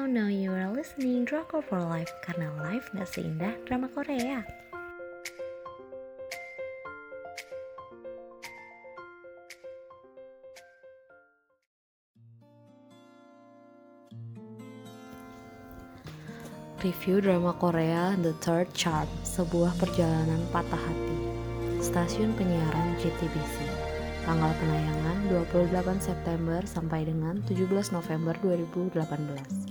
Now, now you are listening Drakor for Life karena life gak seindah drama Korea. Review drama Korea The Third Charm, sebuah perjalanan patah hati. Stasiun penyiaran JTBC. Tanggal penayangan 28 September sampai dengan 17 November 2018.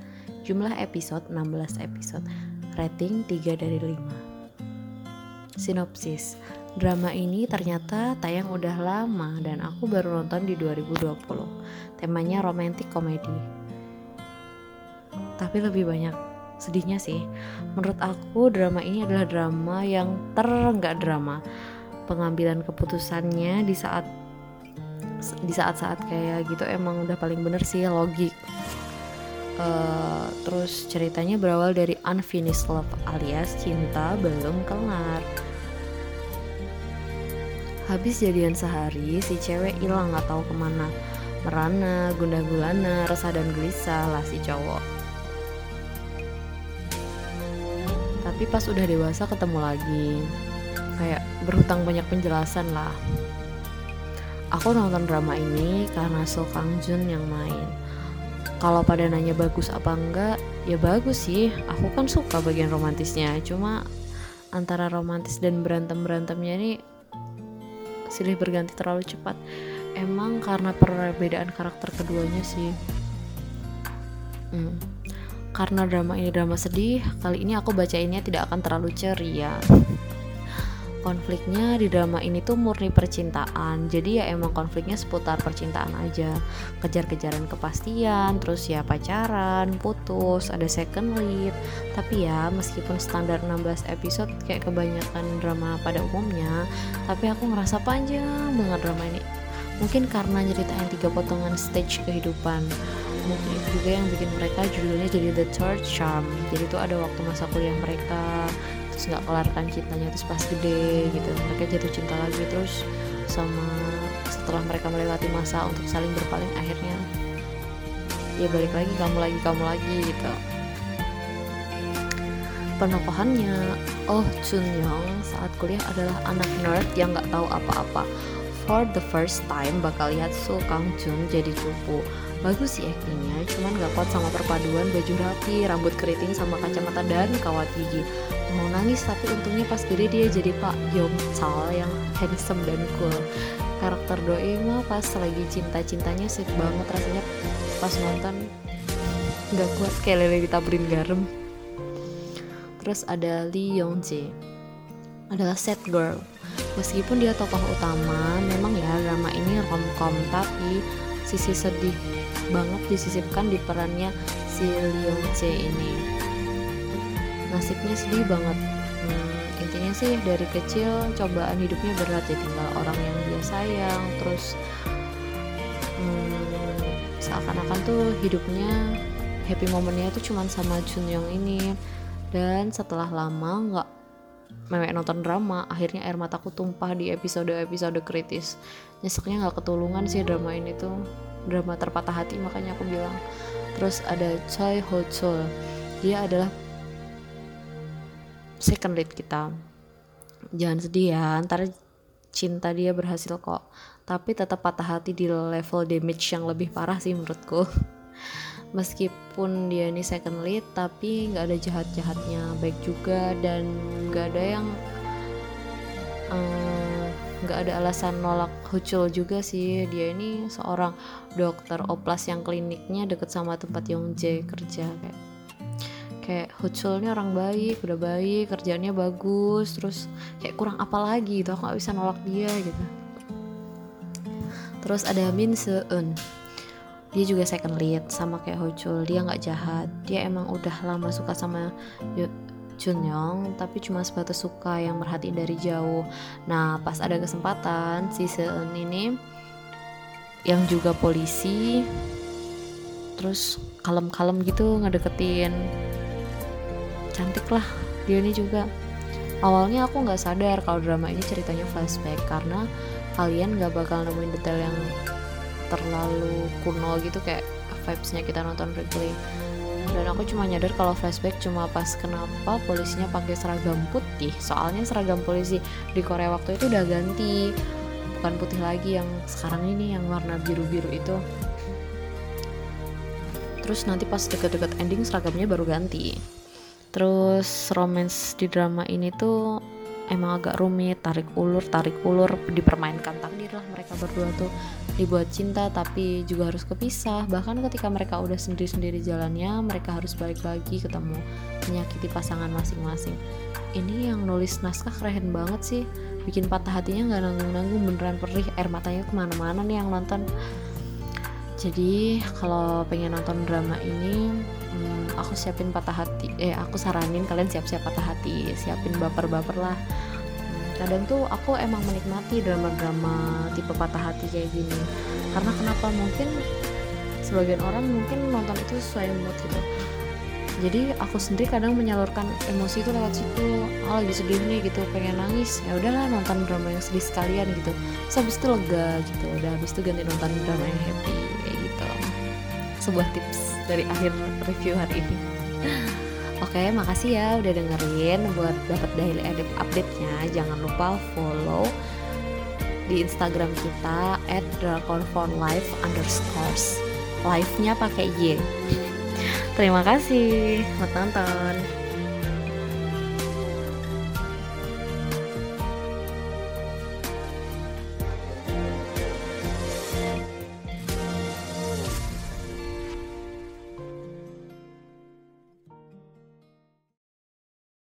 Jumlah episode 16 episode. Rating 3 dari 5. Sinopsis. Drama ini ternyata tayang udah lama dan aku baru nonton di 2020. Temanya romantic komedi. Tapi lebih banyak sedihnya sih menurut aku drama ini adalah drama yang terenggak drama pengambilan keputusannya di saat di saat-saat kayak gitu emang udah paling bener sih logik uh, terus ceritanya berawal dari unfinished love alias cinta belum kelar. Habis jadian sehari si cewek hilang nggak tahu ke mana. Merana gundah gulana resah dan gelisah lah si cowok. Tapi pas udah dewasa ketemu lagi. Kayak berhutang banyak penjelasan lah. Aku nonton drama ini karena So Kang Jun yang main kalau pada nanya bagus apa enggak ya bagus sih. Aku kan suka bagian romantisnya. Cuma antara romantis dan berantem berantemnya ini silih berganti terlalu cepat. Emang karena perbedaan karakter keduanya sih. Hmm. Karena drama ini drama sedih, kali ini aku bacainnya tidak akan terlalu ceria. Konfliknya di drama ini tuh murni percintaan, jadi ya emang konfliknya seputar percintaan aja. Kejar-kejaran kepastian, terus ya pacaran, putus, ada second lead. Tapi ya meskipun standar 16 episode kayak kebanyakan drama pada umumnya, tapi aku ngerasa panjang banget drama ini. Mungkin karena nyeritain tiga potongan stage kehidupan mungkin juga yang bikin mereka judulnya jadi The Third Charm jadi itu ada waktu masa kuliah mereka terus nggak kelarkan cintanya terus pas gede gitu mereka jatuh cinta lagi terus sama setelah mereka melewati masa untuk saling berpaling akhirnya ya balik lagi kamu lagi kamu lagi gitu. Penokohannya Oh Chun Young saat kuliah adalah anak nerd yang nggak tahu apa-apa. For the first time bakal lihat So Kang Jun jadi cupu bagus sih aktingnya cuman gak kuat sama perpaduan baju rapi rambut keriting sama kacamata dan kawat gigi. Mau nangis tapi untungnya pas gede dia jadi Pak Yong Chal yang handsome dan cool. Karakter Doi mah pas lagi cinta-cintanya sih banget rasanya. Pas nonton gak kuat kayak lele ditaburin garam. Terus ada Lee Yong Jae adalah set girl. Meskipun dia tokoh utama memang ya drama ini romcom tapi sisi sedih banget disisipkan di perannya si Leon C ini. Nasibnya sedih banget. Hmm, intinya sih dari kecil cobaan hidupnya berat ya tinggal orang yang dia sayang terus hmm, seakan-akan tuh hidupnya happy momennya tuh cuman sama Jun Young ini. Dan setelah lama nggak mewek nonton drama akhirnya air mataku tumpah di episode-episode kritis. Nyeseknya nggak ketulungan sih drama ini tuh. Drama terpatah hati makanya aku bilang. Terus ada Choi Ho Chul dia adalah second lead kita. Jangan sedih ya ntar cinta dia berhasil kok. Tapi tetap patah hati di level damage yang lebih parah sih menurutku meskipun dia ini second lead tapi nggak ada jahat-jahatnya. Baik juga dan nggak ada yang um, nggak ada alasan nolak Hucul juga sih. Dia ini seorang dokter oplas yang kliniknya deket sama tempat Yongjae kerja kayak kayak Hucul ini orang baik udah baik kerjanya bagus terus kayak kurang apa lagi gitu aku nggak bisa nolak dia gitu. Terus ada Min Seun dia juga second lead sama kayak Hucul dia nggak jahat. Dia emang udah lama suka sama Junyoung tapi cuma sebatas suka yang merhatiin dari jauh. Nah pas ada kesempatan si Seun ini yang juga polisi terus kalem-kalem gitu ngedeketin. Cantik lah dia ini juga. Awalnya aku nggak sadar kalau drama ini ceritanya flashback karena kalian nggak bakal nemuin detail yang terlalu kuno gitu kayak vibesnya kita nonton replay dan aku cuma nyadar kalau flashback cuma pas kenapa polisinya pakai seragam putih. Soalnya seragam polisi di Korea waktu itu udah ganti. Bukan putih lagi yang sekarang ini yang warna biru-biru itu. Terus nanti pas deket-deket ending seragamnya baru ganti. Terus romance di drama ini tuh emang agak rumit tarik ulur tarik ulur dipermainkan takdir lah mereka berdua tuh. Dibuat cinta tapi juga harus kepisah. Bahkan ketika mereka udah sendiri-sendiri jalannya mereka harus balik lagi ketemu menyakiti pasangan masing-masing. Ini yang nulis naskah keren banget sih. Bikin patah hatinya nggak nanggung-nanggung beneran perih air matanya ke mana-mana nih yang nonton. Jadi kalau pengen nonton drama ini aku siapin patah hati. Eh aku saranin kalian siap-siap patah hati siapin baper-baper lah. Hmm, kadang tuh aku emang menikmati drama-drama tipe patah hati kayak gini. Karena kenapa? Mungkin sebagian orang mungkin nonton itu sesuai mood gitu. Jadi aku sendiri kadang menyalurkan emosi itu lewat situ. Oh lagi sedih nih gitu. Pengen nangis. Ya udahlah nonton drama yang sedih sekalian gitu. Terus habis itu lega gitu. Udah habis itu ganti nonton drama yang happy kayak gitu sebuah tips dari akhir review hari ini Oke, makasih ya udah dengerin. Buat dapat daily edit update-nya, jangan lupa follow di Instagram kita at underscores. Live-nya pakai Y. Terima kasih. Selamat nonton.